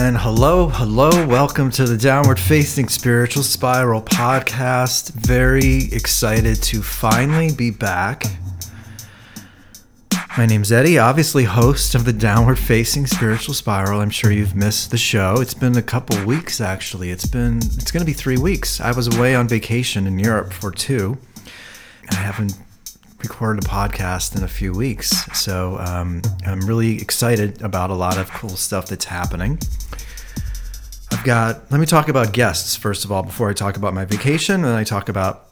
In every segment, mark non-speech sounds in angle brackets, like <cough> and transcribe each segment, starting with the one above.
And hello, hello, welcome to the Downward Facing Spiritual Spiral podcast. Very excited to finally be back. My name's Eddie, obviously host of the Downward Facing Spiritual Spiral. I'm sure you've missed the show. It's been a couple weeks actually. It's been it's going to be 3 weeks. I was away on vacation in Europe for 2. I haven't recorded a podcast in a few weeks. So um, I'm really excited about a lot of cool stuff that's happening. I've got, let me talk about guests first of all before I talk about my vacation. And I talk about,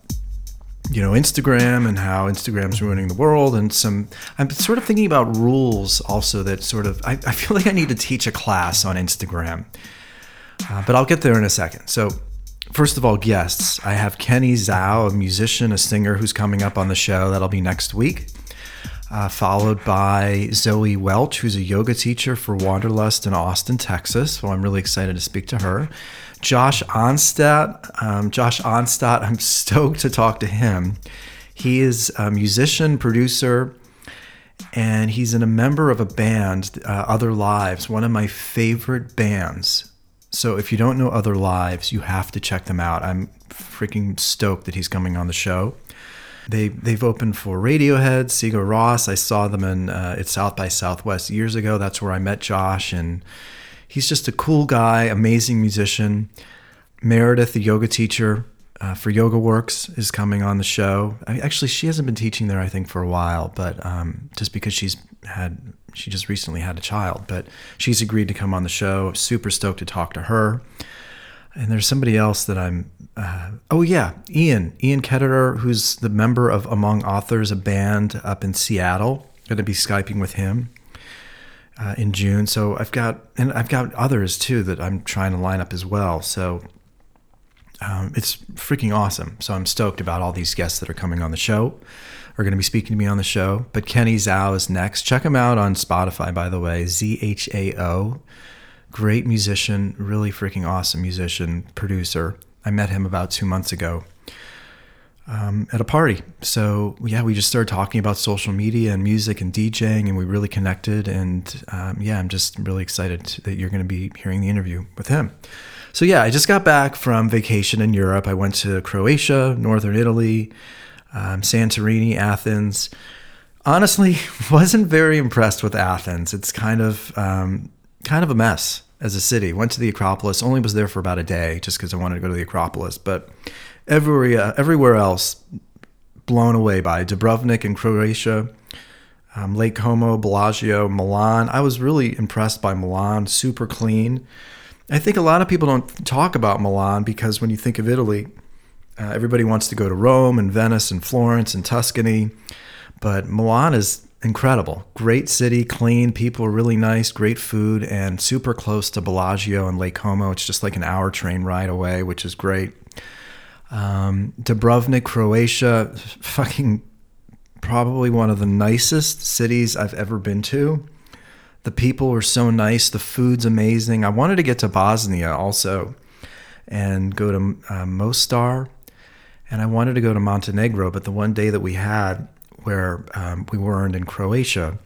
you know, Instagram and how Instagram's ruining the world. And some, I'm sort of thinking about rules also that sort of, I, I feel like I need to teach a class on Instagram. Uh, but I'll get there in a second. So, First of all, guests. I have Kenny Zhao, a musician, a singer who's coming up on the show. That'll be next week. Uh, followed by Zoe Welch, who's a yoga teacher for Wanderlust in Austin, Texas. So I'm really excited to speak to her. Josh Onstott. Um, Josh Onstott, I'm stoked to talk to him. He is a musician, producer, and he's in a member of a band, uh, Other Lives, one of my favorite bands so if you don't know Other Lives, you have to check them out. I'm freaking stoked that he's coming on the show. They they've opened for Radiohead, Sigur Rós. I saw them in uh, at South by Southwest years ago. That's where I met Josh, and he's just a cool guy, amazing musician. Meredith, the yoga teacher uh, for Yoga Works, is coming on the show. I, actually, she hasn't been teaching there, I think, for a while, but um, just because she's had she just recently had a child, but she's agreed to come on the show. Super stoked to talk to her. And there's somebody else that I'm. Uh, oh yeah, Ian Ian Ketterer, who's the member of Among Authors, a band up in Seattle. Going to be skyping with him uh, in June. So I've got and I've got others too that I'm trying to line up as well. So um, it's freaking awesome. So I'm stoked about all these guests that are coming on the show are going to be speaking to me on the show. But Kenny Zhao is next. Check him out on Spotify, by the way. Z H A O. Great musician, really freaking awesome musician, producer. I met him about two months ago um, at a party. So, yeah, we just started talking about social media and music and DJing, and we really connected. And um, yeah, I'm just really excited that you're going to be hearing the interview with him. So, yeah, I just got back from vacation in Europe. I went to Croatia, Northern Italy, um, Santorini, Athens. Honestly, <laughs> wasn't very impressed with Athens. It's kind of um, kind of a mess as a city. Went to the Acropolis. Only was there for about a day, just because I wanted to go to the Acropolis. But everywhere, everywhere else, blown away by Dubrovnik in Croatia, um, Lake Como, Bellagio, Milan. I was really impressed by Milan. Super clean. I think a lot of people don't talk about Milan because when you think of Italy, uh, everybody wants to go to Rome and Venice and Florence and Tuscany, but Milan is incredible. Great city, clean, people are really nice, great food, and super close to Bellagio and Lake Como. It's just like an hour train ride away, which is great. Um, Dubrovnik, Croatia, <laughs> fucking probably one of the nicest cities I've ever been to. The people were so nice. The food's amazing. I wanted to get to Bosnia also and go to uh, Mostar and I wanted to go to Montenegro, but the one day that we had where um, we weren't in Croatia,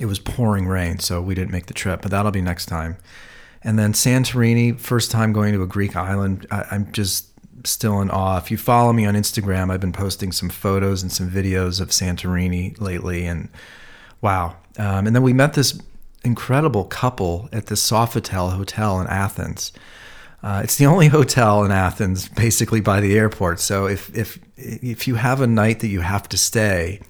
it was pouring rain, so we didn't make the trip. But that'll be next time. And then Santorini, first time going to a Greek island. I, I'm just still in awe. If you follow me on Instagram, I've been posting some photos and some videos of Santorini lately, and wow. Um, and then we met this incredible couple at the Sofitel Hotel in Athens. Uh, it's the only hotel in Athens, basically by the airport. So if if if you have a night that you have to stay,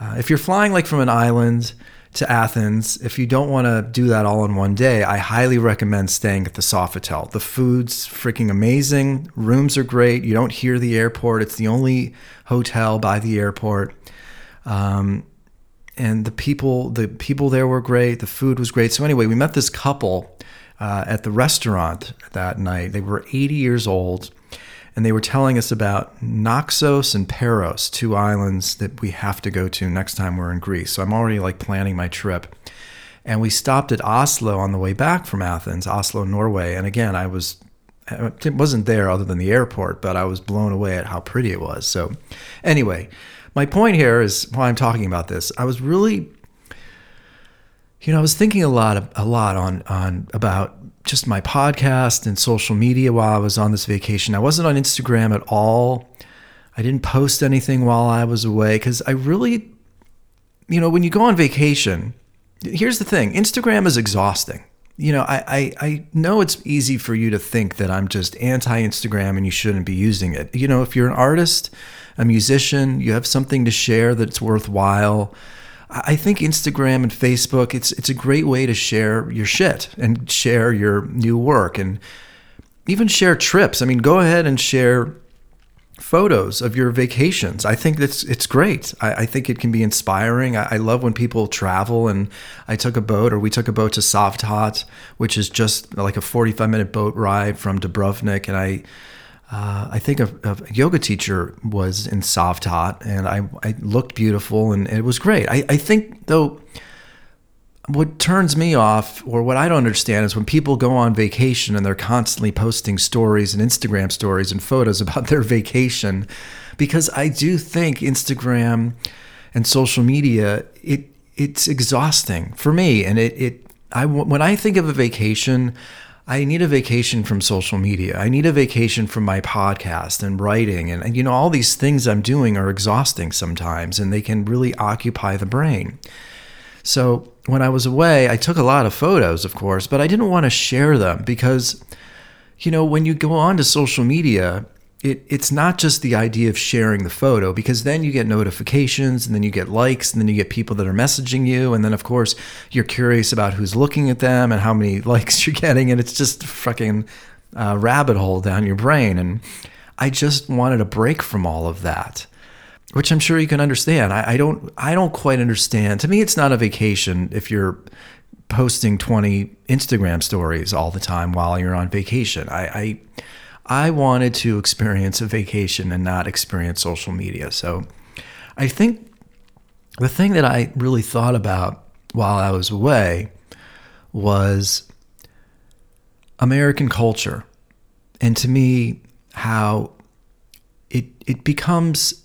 uh, if you're flying like from an island to Athens, if you don't want to do that all in one day, I highly recommend staying at the Sofitel. The food's freaking amazing. Rooms are great. You don't hear the airport. It's the only hotel by the airport. Um, and the people, the people there were great. The food was great. So anyway, we met this couple uh, at the restaurant that night. They were 80 years old, and they were telling us about Naxos and Paros, two islands that we have to go to next time we're in Greece. So I'm already like planning my trip. And we stopped at Oslo on the way back from Athens, Oslo, Norway. And again, I was it wasn't there other than the airport, but I was blown away at how pretty it was. So, anyway, my point here is why I'm talking about this. I was really You know, I was thinking a lot, a lot on on about just my podcast and social media while I was on this vacation. I wasn't on Instagram at all. I didn't post anything while I was away because I really, you know, when you go on vacation, here's the thing Instagram is exhausting. You know, I, I, I know it's easy for you to think that I'm just anti Instagram and you shouldn't be using it. You know, if you're an artist, a musician, you have something to share that's worthwhile. I think Instagram and Facebook, it's it's a great way to share your shit and share your new work and even share trips. I mean, go ahead and share photos of your vacations. I think that's it's great. I, I think it can be inspiring. I, I, love when people travel and I took a boat or we took a boat to Cavtat, which is just like a 45 minute boat ride from Dubrovnik. And I uh, I think a, a, yoga teacher was in Cavtat and I, I looked beautiful and it was great. I, I think though what turns me off or what I don't understand is when people go on vacation and they're constantly posting stories and Instagram stories and photos <laughs> about their vacation because I do think Instagram and social media it it's exhausting for me and it it I when I think of a vacation I need a vacation from social media. I need a vacation from my podcast and writing. And, and, you know, all these things I'm doing are exhausting sometimes and they can really occupy the brain. So when I was away, I took a lot of photos, of course, but I didn't want to share them because, you know, when you go on to social media, it, it's not just the idea of sharing the photo because then you get notifications and then you get likes and then you get people that are messaging you and then of course you're curious about who's looking at them and how many <laughs> likes you're getting and it's just a fucking uh, rabbit hole down your brain and I just wanted a break from all of that which I'm sure you can understand. I, I, don't I don't quite understand. To me, it's not a vacation if you're posting 20 Instagram stories all the time while you're on vacation. I, I I wanted to experience a vacation and not experience social media. So I think the thing that I really thought about while I was away was American culture. And to me, how it it becomes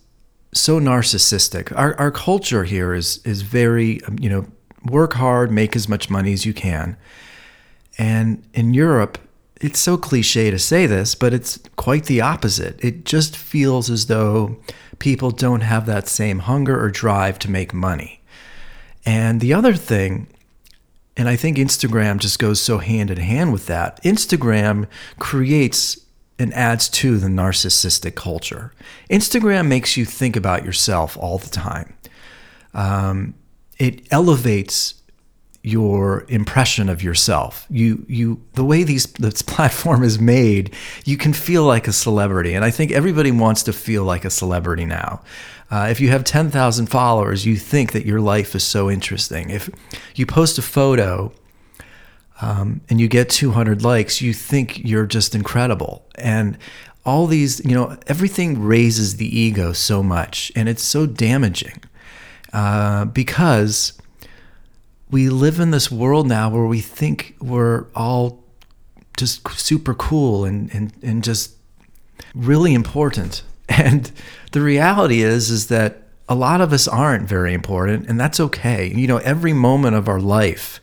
so narcissistic. Our our culture here is is very um, you know work hard, make as much money as you can. And in Europe, it's so cliche to say this, but it's quite the opposite. It just feels as though people don't have that same hunger or drive to make money. And the other thing, and I think Instagram just goes so hand in hand with that, Instagram creates and adds to the narcissistic culture. Instagram makes you think about yourself all the time. Um, it elevates your impression of yourself. You you the way these this <laughs> platform is made, you can feel like a celebrity, and I think everybody wants to feel like a celebrity now. Uh, if you have ten thousand followers, you think that your life is so interesting. If you post a photo um, and you get 200 likes, you think you're just incredible. And all these, you know, everything raises the ego so much, and it's so damaging uh, because we live in this world now where we think we're all just super cool and, and, and just really important. <laughs> And the reality is is that a lot of us aren't very important and that's okay. You know, every moment of our life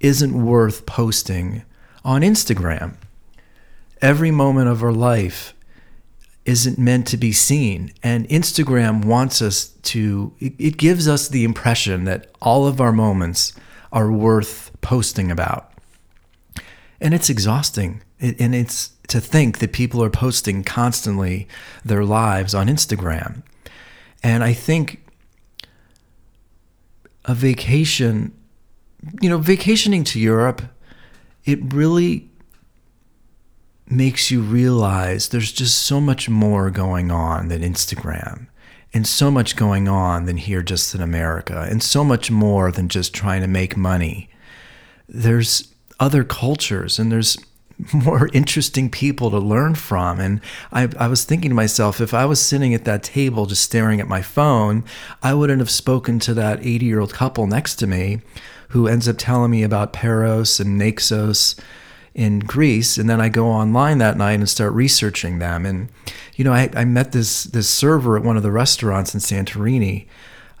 isn't worth posting on Instagram. Every moment of our life isn't meant to be seen. And Instagram wants us to, it, gives us the impression that all of our moments are worth posting about. And it's exhausting. and it's to think that people are posting constantly their lives on Instagram. And I think a vacation, you know, vacationing to Europe, it really makes you realize there's just so much more going on than Instagram and so much going on than here just in America, and so much more than just trying to make money. There's other cultures and there's <laughs> more interesting people to learn from. And I, I, was thinking to myself, if I was sitting at that table just staring at my phone, I wouldn't have spoken to that 80 year old couple next to me who ends up telling me about Paros and Naxos in Greece, and then I go online that night and start researching them. And you know, I, I met this this server at one of the restaurants in Santorini.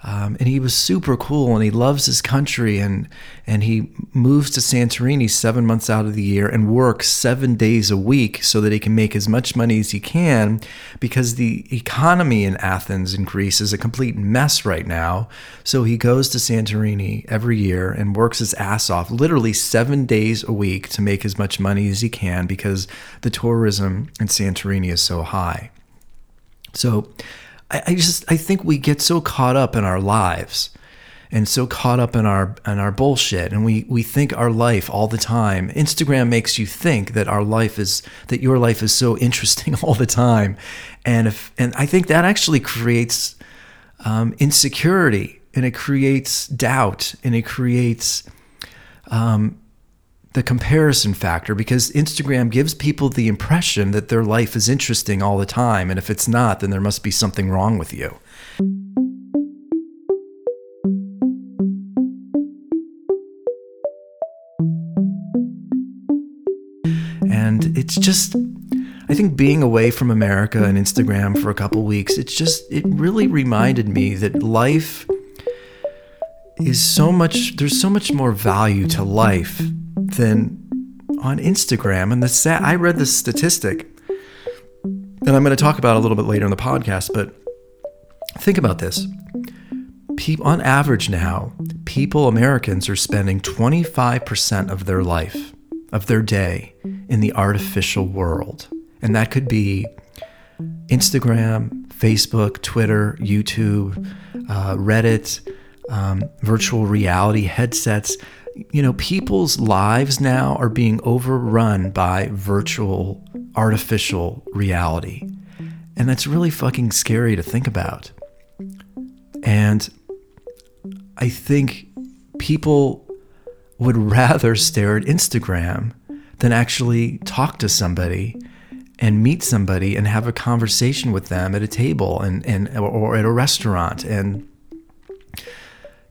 Um, and he was super cool and he loves his country and and he moves to Santorini seven months out of the year and works seven days a week so that he can make as much money as he can because the economy in Athens and Greece is a complete mess right now. So he goes to Santorini every year and works his ass off, literally seven days a week to make as much money as he can because the tourism in Santorini is so high. So I, I just I think we get so caught up in our lives and so caught up in our in our bullshit. And we we think our life all the time. Instagram makes you think that our life is that your life is so interesting <laughs> all the time. And if and i think that actually creates um, insecurity and it creates doubt and it creates um, the comparison factor because Instagram gives people the impression that their life is interesting all the time. And if it's not, then there must be something wrong with you. And it's just, I think being away from America and Instagram for a couple weeks, it's just, it really reminded me that life is so much, there's so much more value to life than on Instagram. And the sad, I read this statistic, and I'm going to talk about a little bit later in the podcast. But think about this: on average now, people Americans are spending 25% of their life, of their day, in the artificial world, and that could be Instagram, Facebook, Twitter, YouTube, uh, Reddit. Um, virtual reality headsets you know, people's lives now are being overrun by virtual, artificial reality. And that's really fucking scary to think about. And I think people would <laughs> rather stare at Instagram than actually talk to somebody and meet somebody and have a conversation with them at a table and, and or at a restaurant and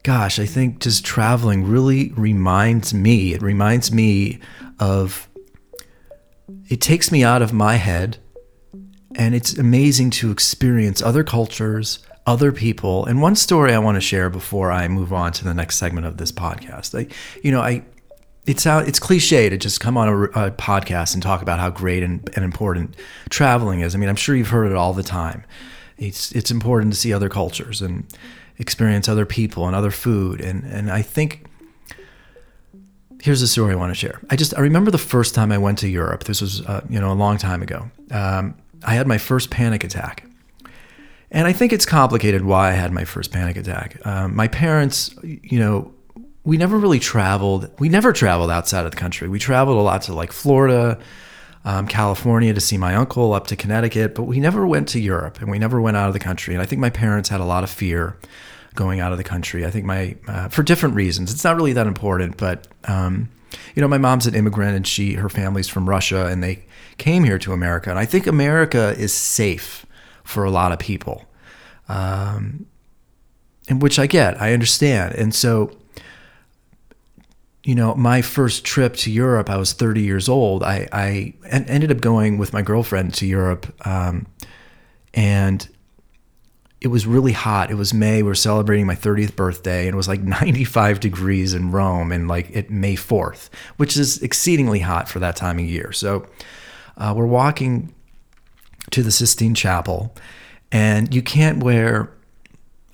gosh, I think just traveling really reminds me, it reminds me of, it takes me out of my head. And it's amazing to experience other cultures, other people. And one story I want to share before I move on to the next segment of this podcast. I, you know, I, it's out, it's cliche to just come on a, a podcast and talk about how great and, and important traveling is. I mean, I'm sure you've heard it all the time. It's, it's important to see other cultures and, experience other people and other food. And, and I think here's a story I want to share. I just, I remember the first time I went to Europe. This was, uh, you know, a long time ago. Um, I had my first panic attack. And I think it's complicated why I had my first panic attack. Um, my parents, you know, we never really traveled. We never traveled outside of the country. We traveled a lot to like Florida, um, California to see my uncle, up to Connecticut, but we never went to Europe and we never went out of the country. And I think my parents had a lot of fear going out of the country. I think my, uh, for different reasons, it's not really that important, but, um, you know, my mom's an immigrant and she, her family's from Russia and they came here to America. And I think America is safe for a lot of people. Um, and which I get, I understand. And so, you know, my first trip to Europe, I was 30 years old. I, I ended up going with my girlfriend to Europe. Um, and it was really hot. It was May. We were celebrating my 30th birthday, and it was like <laughs> 95 degrees in Rome, and like at May 4th, which is exceedingly hot for that time of year. So uh, we're walking to the Sistine Chapel, and you can't wear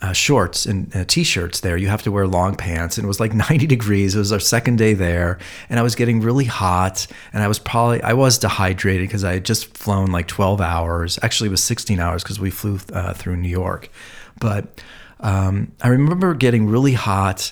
uh, shorts and uh, t-shirts there. You have to wear long pants, and it was like <laughs> 90 degrees. It was our second day there, and I was getting really hot, and I was probably I was dehydrated because I had just flown like 12 hours. Actually, it was 16 hours because we flew uh, through New York. But um, I remember getting really hot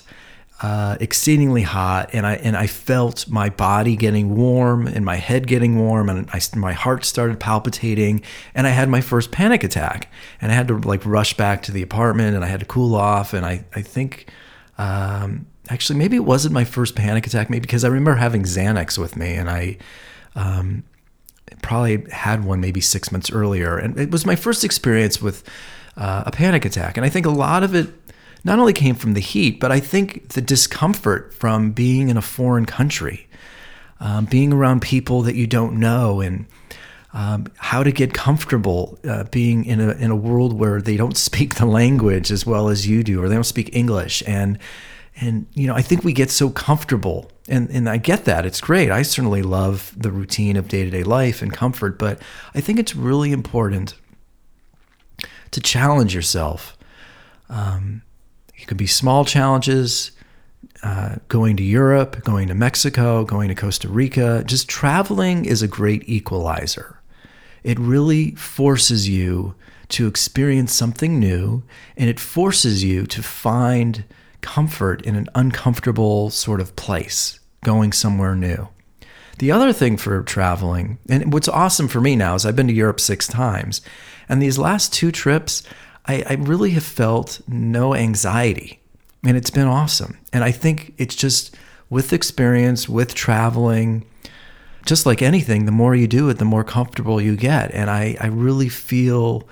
uh, exceedingly hot, and I and I felt my body getting warm and my head getting warm, and I, my heart started palpitating, and I had my first panic attack, and I had to like rush back to the apartment, and I had to cool off, and I I think. Um, actually, maybe it wasn't my first panic attack, maybe because I remember having Xanax with me, and I um, probably had one maybe six months earlier, and it was my first experience with uh, a panic attack, and I think a lot of it not only came from the heat, but I think the discomfort from being in a foreign country, um, being around people that you don't know, and um, how to get comfortable uh, being in a in a world where they don't <laughs> speak the language as well as you do, or they don't speak English, and and you know I think we get so comfortable, and and I get that it's great. I certainly love the routine of day to day life and comfort, but I think it's really important to challenge yourself. Um, it could be small challenges. Uh, going to Europe, going to Mexico, going to Costa Rica, just traveling is a great equalizer it really forces you to experience something new and it forces you to find comfort in an uncomfortable sort of place, going somewhere new. The other thing for traveling, and what's awesome for me now is I've been to Europe six times, and these last two trips, I, I really have felt no anxiety, and it's been awesome. And I think it's just with experience, with traveling, just like anything, the more you do it, the more comfortable you get. And I, I really feel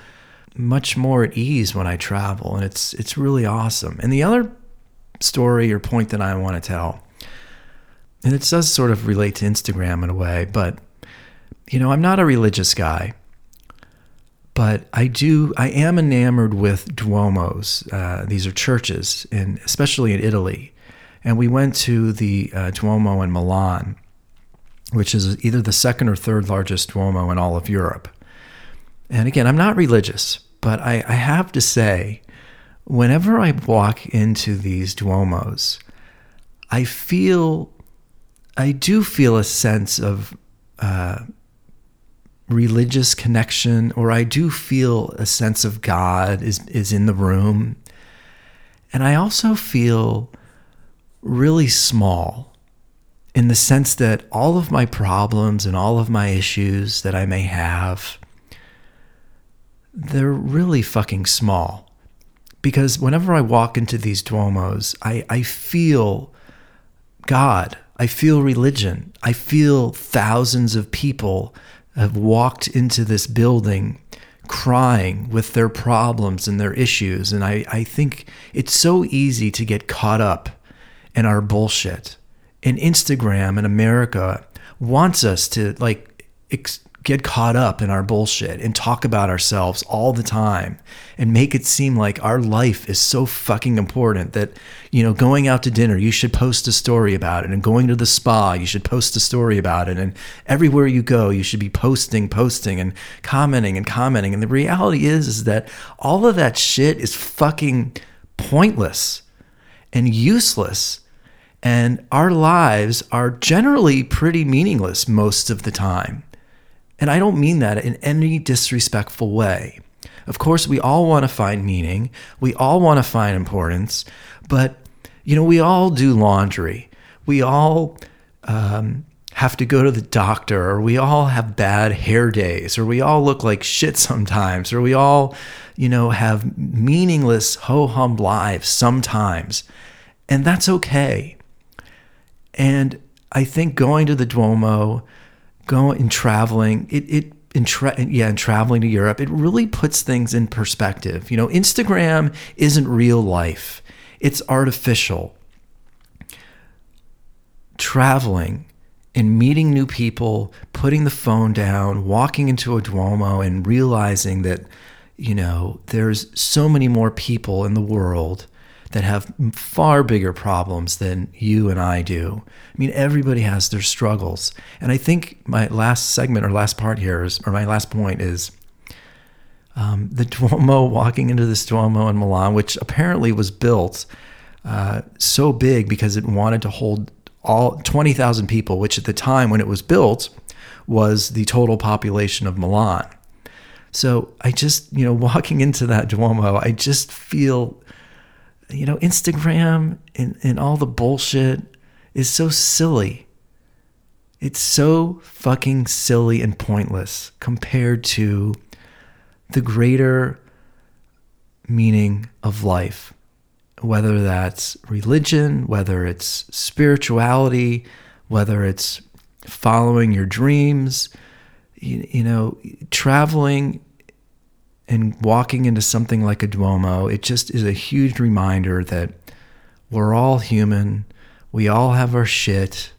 much more at ease when I travel, and it's it's really awesome. And the other story or point that I want to tell, and it does sort of relate to Instagram in a way, but you know, I'm not a religious guy, but I do I am enamored with duomos. Uh, these are churches, and especially in Italy. And we went to the uh, Duomo in Milan which is either the second or third largest Duomo in all of Europe. And again, I'm not religious, but I, I have to say, whenever I walk into these Duomos, I feel, I do feel a sense of uh, religious connection, or I do feel a sense of God is, is in the room. And I also feel really small in the sense that all of my problems and all of my issues that I may have, they're really fucking small. Because whenever I walk into these Duomos, I, I feel God. I feel religion. I feel thousands of people have walked into this building crying with their problems and their issues. And I, I think it's so easy to get caught up in our bullshit and Instagram in America wants us to like ex- get caught up in our bullshit and talk about ourselves all the time and make it seem like our life is so fucking important that you know going out to dinner you should post a story about it and going to the spa you should post a story about it and everywhere you go you should be posting posting and commenting and commenting and the reality is is that all of that shit is fucking pointless and useless and our lives are generally pretty meaningless most of the time. And I don't mean that in any disrespectful way. Of course, we all want to find meaning, we all want to find importance, but you know, we all do laundry. We all um, have to go to the doctor, or we all have bad hair days, or we all look like shit sometimes, or we all, you know, have meaningless ho hum lives sometimes. And that's okay. And I think going to the Duomo, going and traveling, it, it in tra- yeah, and traveling to Europe, it really puts things in perspective. You know, Instagram isn't real life; it's artificial. Traveling and meeting new people, putting the phone down, walking into a Duomo, and realizing that, you know, there's so many more people in the world that have far bigger problems than you and I do. I mean, everybody has their struggles. And I think my last segment or last part here is, or my last point is um, the <laughs> Duomo, walking into this Duomo in Milan, which apparently was built uh, so big because it wanted to hold all 20,000 people, which at the time when it was built was the total population of Milan. So I just, you know, <laughs> walking into that Duomo, I just feel you know, Instagram and, and all the bullshit is so silly. It's so fucking silly and pointless compared to the greater meaning of life, whether that's religion, whether it's spirituality, whether it's following your dreams, you, you know, traveling and walking into something like a Duomo, it just is a huge reminder that we're all human. We all have our shit.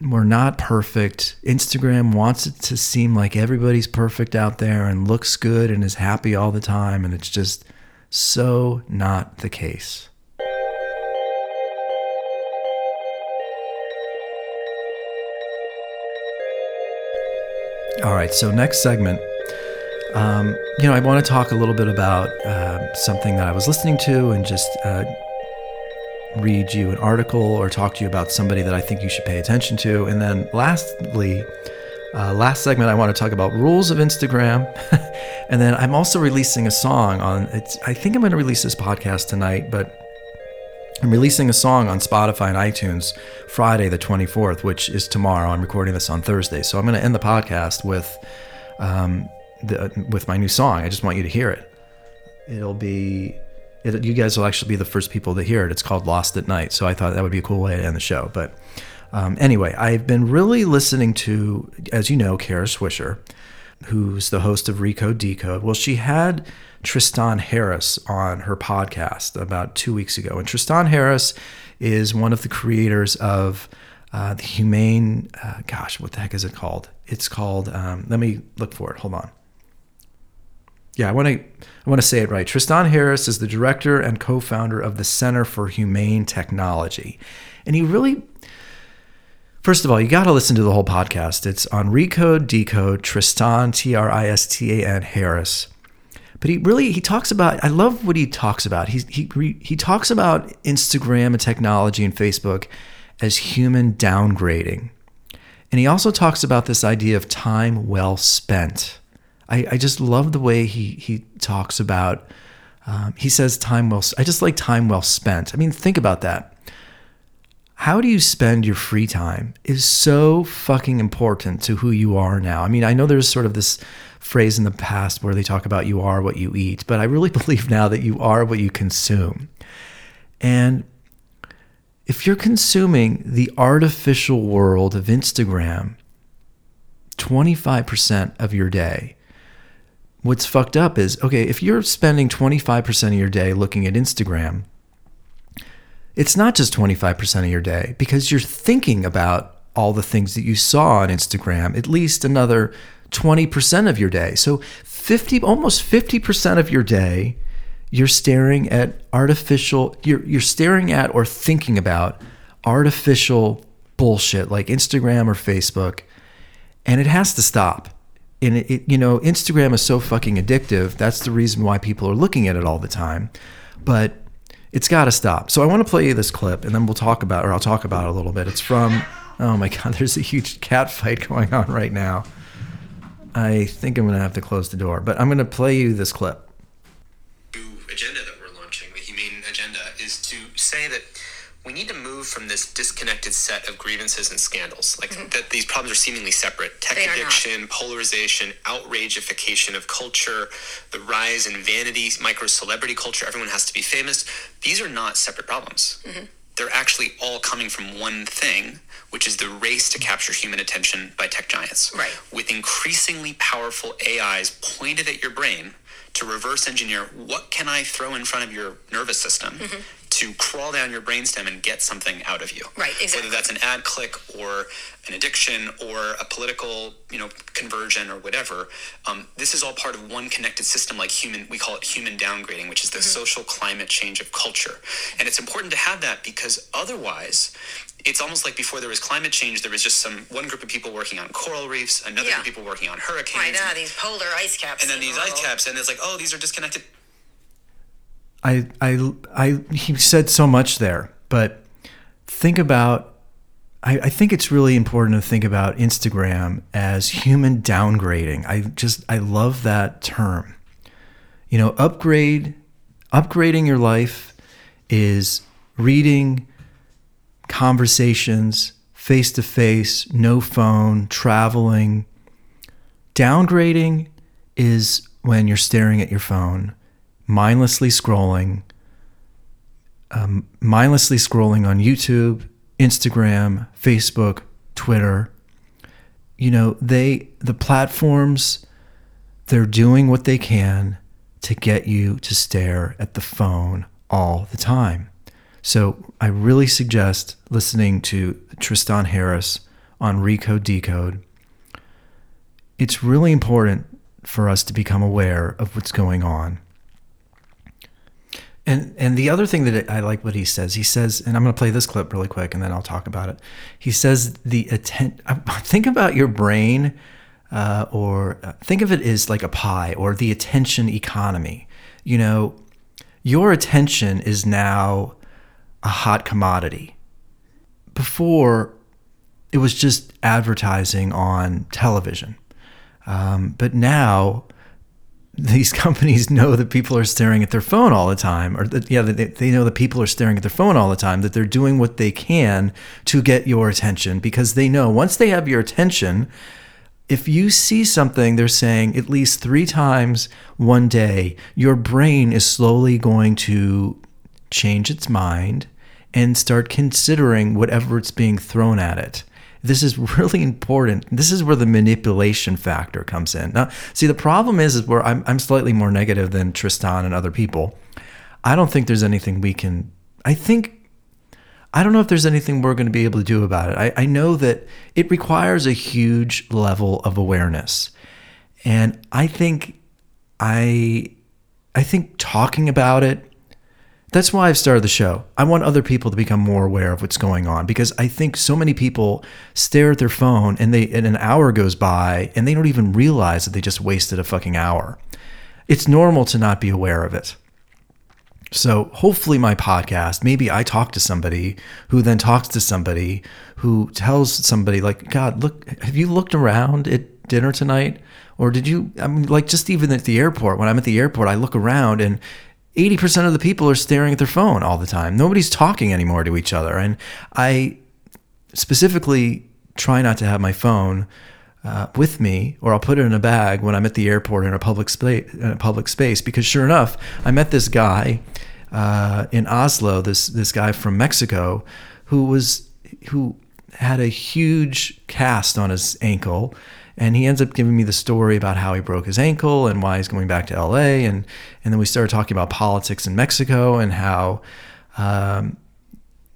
we're not perfect. Instagram wants it to seem like everybody's perfect out there and looks good and is happy all the time. And it's just so not the case. All right, so next segment. Um, you know, I want to talk a little bit about uh, something that I was listening to and just uh, read you an article or talk to you about somebody that I think you should pay attention to. And then lastly, uh, last segment, I want to talk about rules of Instagram. <laughs> and then I'm also releasing a song on it's I think I'm going to release this podcast tonight, but I'm releasing a song on Spotify and iTunes Friday the 24th, which is tomorrow. I'm recording this on Thursday, so I'm going to end the podcast with um, the, with my new song. I just want you to hear it. It'll be it, you guys will actually be the first people to hear it. It's called Lost at Night, so I thought that would be a cool way to end the show. But um, anyway, I've been really listening to, as you know, Kara Swisher, who's the host of Recode Decode. Well, she had Tristan Harris on her podcast about two weeks ago. And Tristan Harris is one of the creators of uh, the Humane, uh, gosh, what the heck is it called? It's called, um, let me look for it. Hold on. Yeah, I want to I want to say it right. Tristan Harris is the director and co-founder of the Center for Humane Technology. And he really First of all, you got to listen to the whole podcast. It's on Recode Decode Tristan T R I S T A N Harris. But he really he talks about I love what he talks about. He he he talks about Instagram and technology and Facebook as human downgrading. And he also talks about this idea of time well spent. I, I just love the way he he talks about um, he says time well I just like time well spent. I mean think about that. How do you spend your free time is so fucking important to who you are now. I mean, I know there's sort of this phrase in the past where they talk about you are what you eat, but I really <laughs> believe now that you are what you consume. And if you're consuming the artificial world of Instagram 25% of your day, what's fucked up is okay, if you're spending 25% of your day looking at Instagram, it's not just 25% of your day because you're thinking about all the things that you saw on Instagram at least another 20% of your day. So 50 almost 50% of your day you're staring at artificial you're you're staring at or thinking about artificial bullshit like Instagram or Facebook and it has to stop. And it, it, you know Instagram is so fucking addictive. That's the reason why people are looking at it all the time. But it's got to stop. So I want to play you this clip and then we'll talk about or I'll talk about it a little bit. It's from Oh my god, <laughs> there's a huge cat fight going on right now. I think I'm going to have to close the door, but I'm going to play you this clip. Agenda that we're launching, the Humane Agenda, is to say that we need to move from this disconnected set of grievances and scandals. Like mm-hmm. that these problems are seemingly separate. Tech they addiction, polarization, outragification of culture, the rise in vanity, micro celebrity culture, everyone has to be famous. These are not separate problems. Mm-hmm. They're actually all coming from one thing which is the race to capture human attention by tech giants. Right. With increasingly powerful AIs pointed at your brain to reverse engineer what can I throw in front of your nervous system mm-hmm to crawl down your brainstem and get something out of you. Right, exactly. Whether that's an ad click or an addiction or a political, you know, conversion or whatever. Um, this is all part of one connected system, like human. We call it human downgrading, which is the mm-hmm. social climate change of culture. And it's important to have that because otherwise, it's almost like before there was climate change, there was just some one group of people working on coral reefs, another yeah. group of people working on hurricanes. I know these polar ice caps, and then these ice caps, and it's like, oh, these are disconnected I, I, I, he said so much there, but think about, I, I think it's really important to think about Instagram as human downgrading. I just, I love that term. You know, upgrade, upgrading your life is reading conversations face to face, no phone, traveling. Downgrading is when you're staring at your phone mindlessly scrolling, um, mindlessly scrolling on YouTube, Instagram, Facebook, Twitter. You know, they, the platforms, they're doing what they can to get you to stare at the phone all the time. So I really suggest listening to Tristan Harris on Recode Decode. It's really important for us to become aware of what's going on. And and the other thing that I like what he says, he says, and I'm going to play this clip really quick, and then I'll talk about it. He says the atten- <laughs> think about your brain, uh, or uh, think of it as like a pie or the attention economy. You know, your attention is now a hot commodity. Before, it was just advertising on television, um, but now these <laughs> companies know that people are staring at their phone all the time, or that, yeah, they, they know that people are staring at their phone all the time, that they're doing what they can to get your attention because they know once they have your attention, if you see something they're saying at least three times one day, your brain is slowly going to change its mind and start considering whatever it's being thrown at it. This is <laughs> really important. This is where the manipulation factor comes in. Now, see, the problem is, is where I'm, I'm slightly more negative than Tristan and other people. I don't think there's anything we can. I think I don't know if there's anything we're going to be able to do about it. I, I, know that it requires a huge level of awareness. And I think I I think talking about it that's why I've started the show. I want other people to become more aware of what's going on because I think so many people stare at their phone and they and an hour goes by and they don't even realize that they just wasted a fucking hour. It's normal to not be aware of it. So hopefully my podcast, maybe I talk to somebody who then talks to somebody who tells somebody like, God, look, have you looked around at dinner tonight? Or did you, I mean, like just even at the airport, when I'm at the airport, I look around and 80% of the people are staring at their phone all the time. Nobody's talking anymore to each other. And I specifically try not to have my phone uh, with me, or I'll put it in a bag when I'm at the airport in a public space. In a public space, because sure enough, I met this guy uh, in Oslo. This this guy from Mexico, who was who had a huge cast on his ankle, and he ends up giving me the story about how he broke his ankle and why he's going back to LA. And, and then we started talking about politics in Mexico and how um,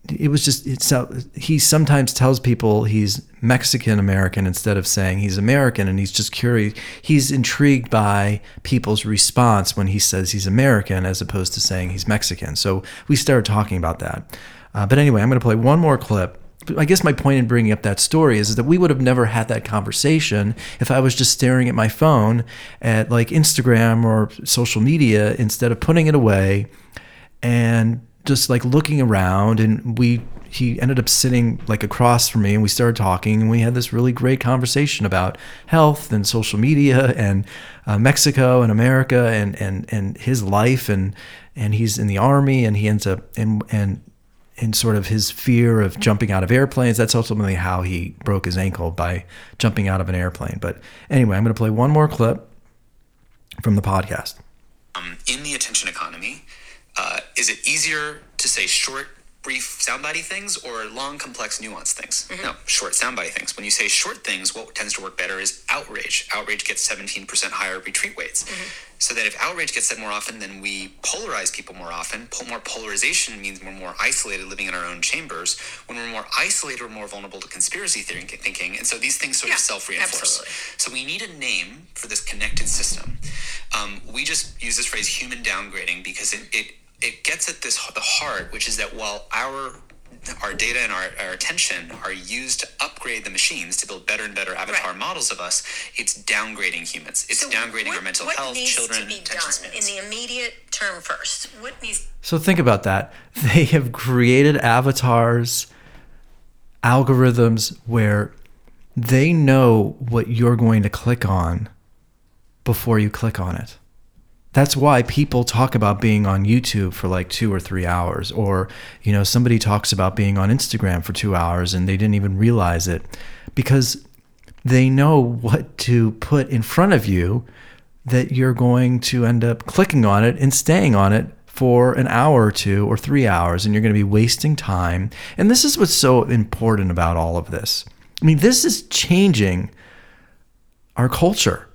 it was just, it's, he sometimes tells people he's Mexican American instead of saying he's American. And he's just curious. He's intrigued by people's response when he says he's American as opposed to saying he's Mexican. So we started talking about that. Uh, but anyway, I'm going to play one more clip I guess my point in bringing up that story is, is that we would have never had that conversation if I was just staring at my phone at like Instagram or social media instead of putting it away and just like looking around. And we he ended up sitting like across from me and we started talking and we had this really great conversation about health and social media and uh, Mexico and America and and and his life and and he's in the army and he ends up and and in sort of his fear of jumping out of airplanes. That's ultimately how he broke his ankle by jumping out of an airplane. But anyway, I'm going to play one more clip from the podcast. Um, in the attention economy, uh, is it easier to say short brief soundbitey things or long, complex, nuanced things? Mm-hmm. No, short soundbitey things. When you say short things, what tends to work better is outrage. Outrage gets 17% higher retweet weights. Mm-hmm. So that if outrage gets said more often, then we polarize people more often. More polarization means we're more isolated, living in our own chambers. When we're more isolated, we're more vulnerable to conspiracy theory thinking. And so these things sort yeah, of self reinforce. So we need a name for this connected system. Um, we just use this phrase human downgrading because it, it it gets at this the heart, which is that while our our data and our, our attention are used to upgrade the machines to build better and better avatar right. models of us, it's downgrading humans. It's so downgrading what, our mental health, children, attention spans. In the immediate term first, what needs? So think about that. <laughs> They have created avatars, algorithms where they know what you're going to click on before you click on it that's why people talk about being on YouTube for like two or three hours, or you know, somebody talks about being on Instagram for two hours and they didn't even realize it because they know what to put in front of you that you're going to end up clicking on it and staying on it for an hour or two or three hours, and you're going to be wasting time. And this is what's so important about all of this. I mean, this is changing our culture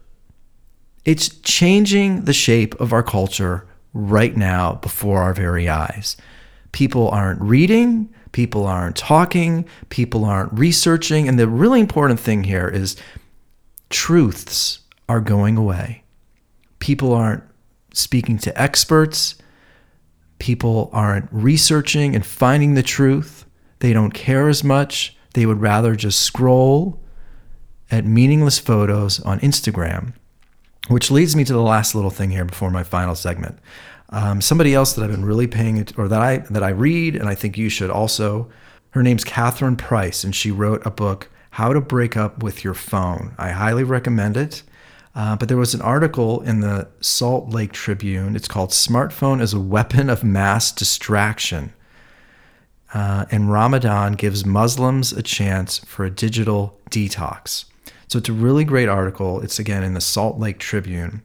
it's changing the shape of our culture right now before our very eyes. People aren't reading, People aren't talking, people aren't researching. And the really important thing here is truths are going away. People aren't speaking to experts, people aren't researching and finding the truth. They don't care as much. They would rather just scroll at meaningless photos on Instagram. Which leads me to the last little thing here before my final segment. Um, somebody else that I've been really paying it, or that I that I read, and I think you should also. Her name's Catherine Price, and she wrote a book, How to Break Up with Your Phone. I highly recommend it. Uh, but there was an article in the Salt Lake Tribune. It's called "Smartphone as a Weapon of Mass Distraction." Uh, and Ramadan gives Muslims a chance for a digital detox. So it's a really great article. It's again in the Salt Lake Tribune.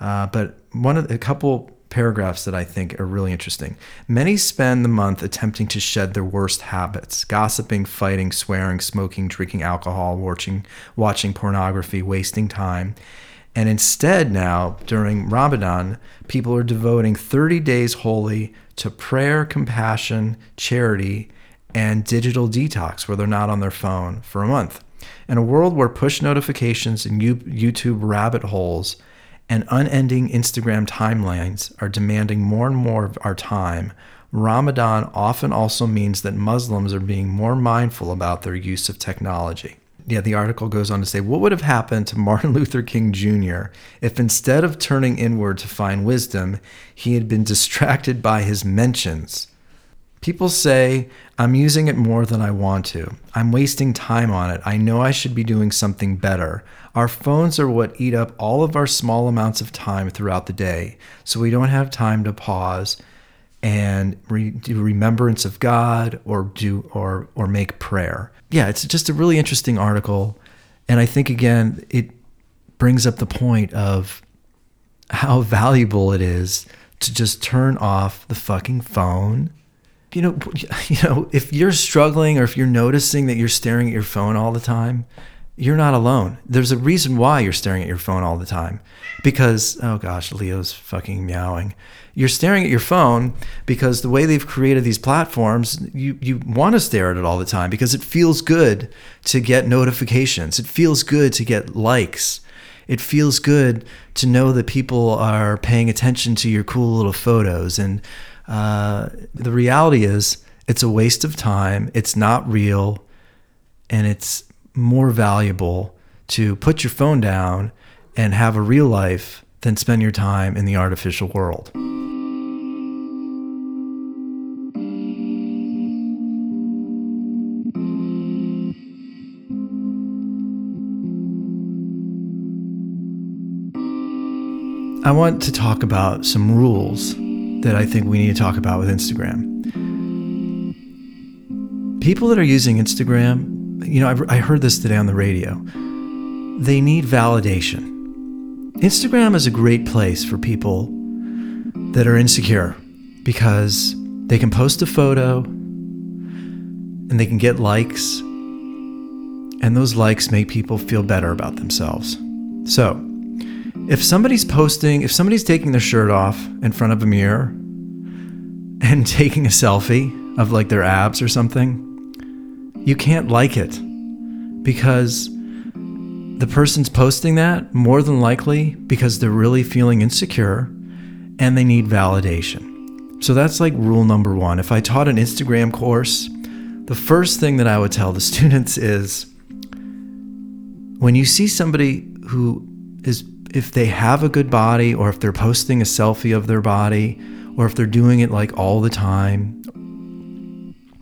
Uh, but one of a couple paragraphs that I think are really interesting. Many spend the month attempting to shed their worst habits gossiping, fighting, swearing, smoking, drinking alcohol, watching, watching pornography, wasting time. And instead, now, during Ramadan, people are devoting 30 days holy to prayer, compassion, charity, and digital detox where they're not on their phone for a month. In a world where push notifications and YouTube rabbit holes and unending Instagram timelines are demanding more and more of our time, Ramadan often also means that Muslims are being more mindful about their use of technology. Yeah, the article goes on to say, What would have happened to <laughs> Martin Luther King Jr. if instead of turning inward to find wisdom, he had been <laughs> distracted by his mentions? People say, I'm using it more than I want to. I'm wasting time on it. I know I should be doing something better. Our phones are what eat up all of our small amounts of time throughout the day, so we don't have time to pause and re- do remembrance of God or do or or make prayer. Yeah, it's just a really interesting article, and I think again it brings up the point of how valuable it is to just turn off the fucking phone you know, <laughs> you know, if you're struggling or if you're noticing that you're staring at your phone all the time, you're not alone. There's a reason why you're staring at your phone all the time. Because, oh gosh, Leo's fucking meowing. You're staring at your phone because the way they've created these platforms, you, you want to stare at it all the time because it feels good to get notifications. It feels good to get likes. It feels good to know that people are paying attention to your cool little photos and uh, the reality is, it's a waste of time. It's not real. And it's more valuable to put your phone down and have a real life than spend your time in the artificial world. I want to talk about some rules that I think we need to talk about with Instagram. People that are using Instagram, you know, I, I heard this today on the radio, they need validation. Instagram is a great place for people that are insecure because they can post a photo and they can get likes, and those likes make people feel better about themselves. So, if somebody's posting, if somebody's taking their shirt off in front of a mirror and <laughs> taking a selfie of like their abs or something, you can't like it because the person's posting that more than likely because they're really feeling insecure and they need validation. So that's like rule number one. If I taught an Instagram course, the first thing that I would tell the <laughs> students is when you see somebody who is if they have a good body or if they're posting a selfie of their body or if they're doing it like all the time,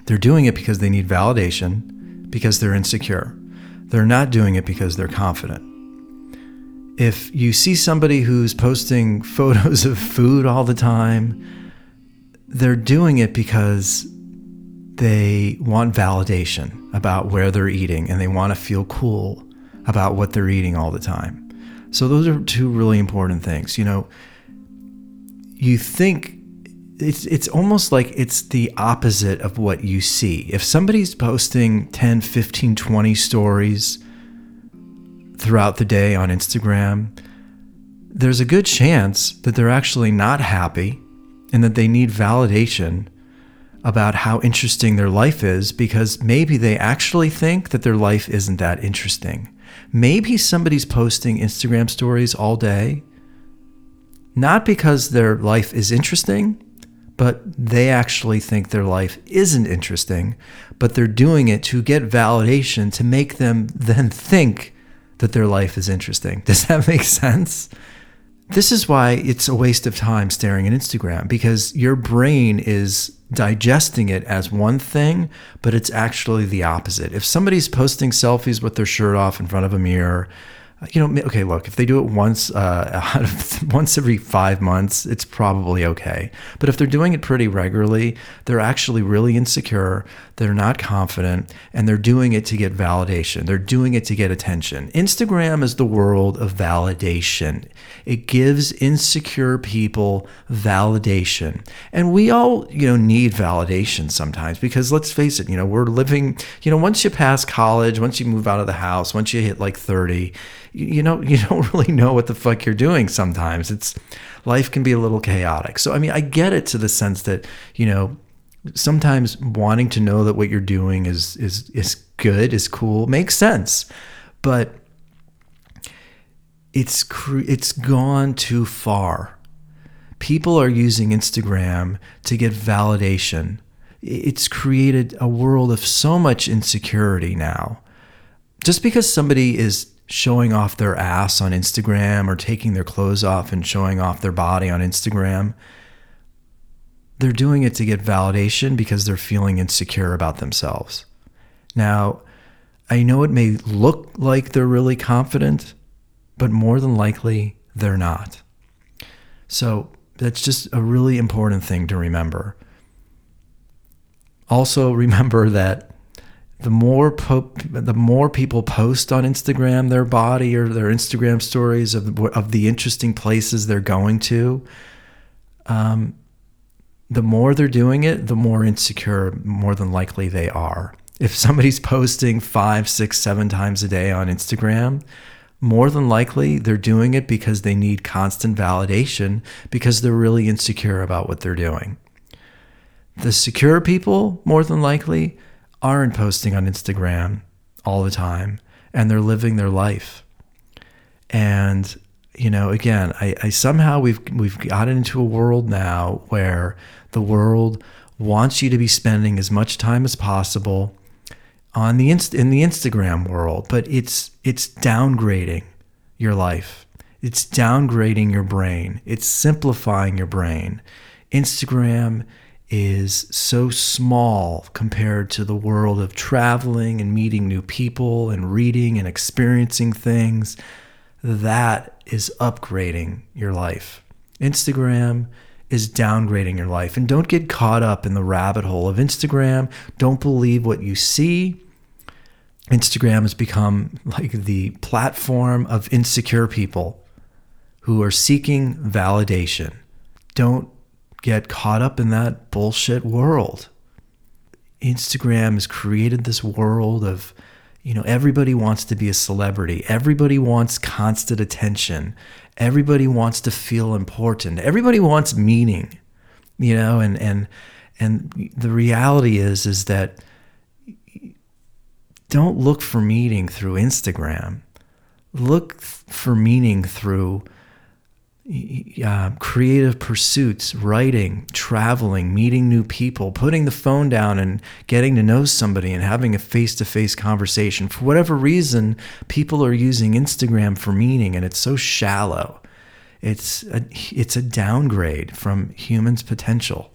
they're doing it because they need validation, because they're insecure. They're not doing it because they're confident. If you see somebody who's posting <laughs> photos of food all the time, they're doing it because they want validation about where they're eating and they want to feel cool about what they're eating all the time. So those are two really important things. You know, you think it's it's almost like it's the opposite of what you see. If somebody's posting 10, 15, 20 stories throughout the day on Instagram, there's a good chance that they're actually not happy and that they need validation about how interesting their life is because maybe they actually think that their life isn't that interesting. Maybe somebody's posting Instagram stories all day, not because their life is interesting, but they actually think their life isn't interesting, but they're doing it to get validation to make them then think that their life is interesting. <laughs> Does that make sense? This is why it's a waste of time staring at Instagram because your brain is digesting it as one thing, but it's actually the opposite. If somebody's posting selfies with their shirt off in front of a mirror, you know, okay, look, if they do it once, uh, <laughs> once every five months, it's probably okay. But if they're doing it pretty regularly, they're actually really insecure. They're not confident, and they're doing it to get validation. They're doing it to get attention. Instagram is the world of validation. It gives insecure people validation, and we all, you know, need validation sometimes because let's face it, you know, we're living. You know, once you pass college, once you move out of the house, once you hit like thirty you know <laughs> you don't really know what the fuck you're doing sometimes it's life can be a little chaotic so i mean i get it to the sense that you know sometimes wanting to know that what you're doing is is is good is cool makes sense. But it's it's gone too far. People are using instagram to get validation. It's created a world of so much insecurity now. Just because somebody is showing off their ass on Instagram or taking their clothes off and showing off their body on Instagram. They're doing it to get validation because they're feeling insecure about themselves. Now, I know it may look like they're really confident, but more than likely, they're not. So, that's just a really important thing to remember. Also, <laughs> remember that the more po- the more people post on Instagram their body or their Instagram stories of of the interesting places they're going to, um, the more they're doing it, the more insecure, more than likely they are. If somebody's <laughs> posting five, six, seven times a day on Instagram, more than likely they're doing it because they need constant validation because they're really insecure about what they're doing. The secure people, more than likely, aren't posting on Instagram all the time and they're living their life. And you know, again, I, I somehow we've we've gotten into a world now where the world wants you to be spending as much time as possible on the inst- in the Instagram world, but it's it's downgrading your life. It's downgrading your brain. It's simplifying your brain. Instagram is so small compared to the world of traveling and meeting new people and reading and experiencing things. That is upgrading your life. Instagram is downgrading your life. And don't get caught up in the rabbit hole of Instagram. Don't believe what you see. Instagram has become like the platform of insecure people who are seeking validation. Don't get caught up in that bullshit world. Instagram has created this world of, you know, everybody wants to be a celebrity. Everybody wants constant attention. Everybody wants to feel important. Everybody wants meaning, you know, and, and, and the reality is, is that don't look for meaning through Instagram. Look for meaning through uh, creative pursuits, writing, traveling, meeting new people, putting the phone down and getting to know somebody and having a face to face conversation. For whatever reason, people are using Instagram for meaning and it's so shallow. It's a, it's a downgrade from humans' potential.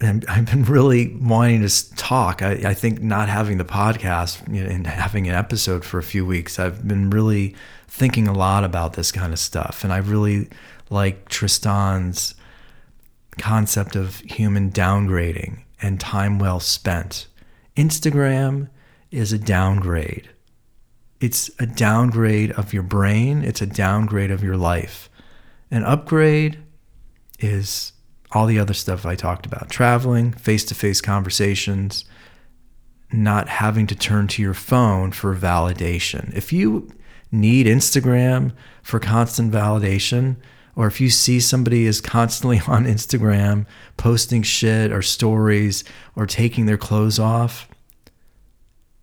And I've been really wanting to talk. I, I think not having the podcast and having an episode for a few weeks, I've been really thinking a lot about this kind of stuff. And I really like Tristan's concept of human downgrading and time well spent. Instagram is a downgrade. It's a downgrade of your brain, it's a downgrade of your life. An upgrade is all the other stuff I talked about traveling, face to face conversations, not having to turn to your phone for validation. If you need Instagram for constant validation, or if you see somebody is constantly <laughs> on Instagram posting shit or stories or taking their clothes off,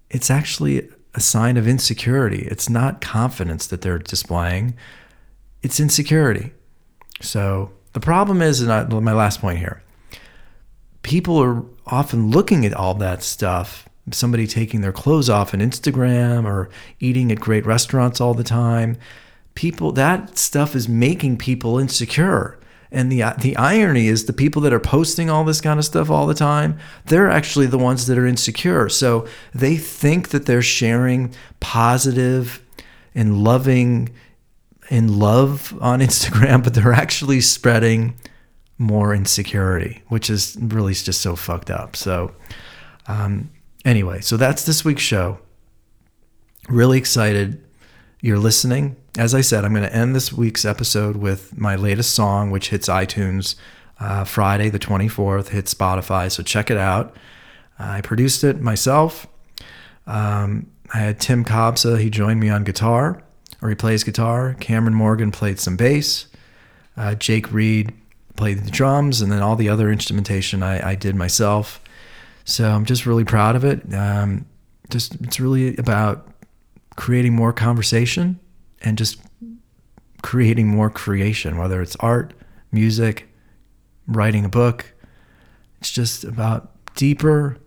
it's actually a sign of insecurity. It's not confidence that they're displaying, it's insecurity. So the problem is, and my last point here people are often looking at all that stuff. Somebody taking their clothes off on Instagram or eating at great restaurants all the time. People, that stuff is making people insecure. And the the irony is the people that are posting all this kind of stuff all the time, they're actually the ones that are insecure. So they think that they're sharing positive and loving and love on <laughs> Instagram, but they're actually spreading more insecurity, which is really just so fucked up. So um, anyway, so that's this week's show. Really excited you're listening. As I said, I'm going to end this week's episode with my latest song, which hits iTunes uh, Friday the 24th, hits Spotify. So check it out. I produced it myself. Um, I had Tim Kobsa, he joined me on guitar, or he plays guitar. Cameron Morgan played some bass. Uh, Jake Reed played the drums, and then all the other instrumentation I, I did myself. So I'm just really proud of it. Um, just it's really about creating more conversation and just creating more creation, whether it's art, music, writing a book. It's just about deeper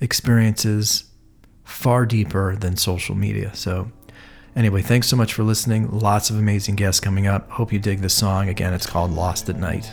experiences, far deeper than social media. So, anyway, thanks so much for listening. Lots of amazing guests coming up. Hope you dig this song. Again, it's called Lost at Night.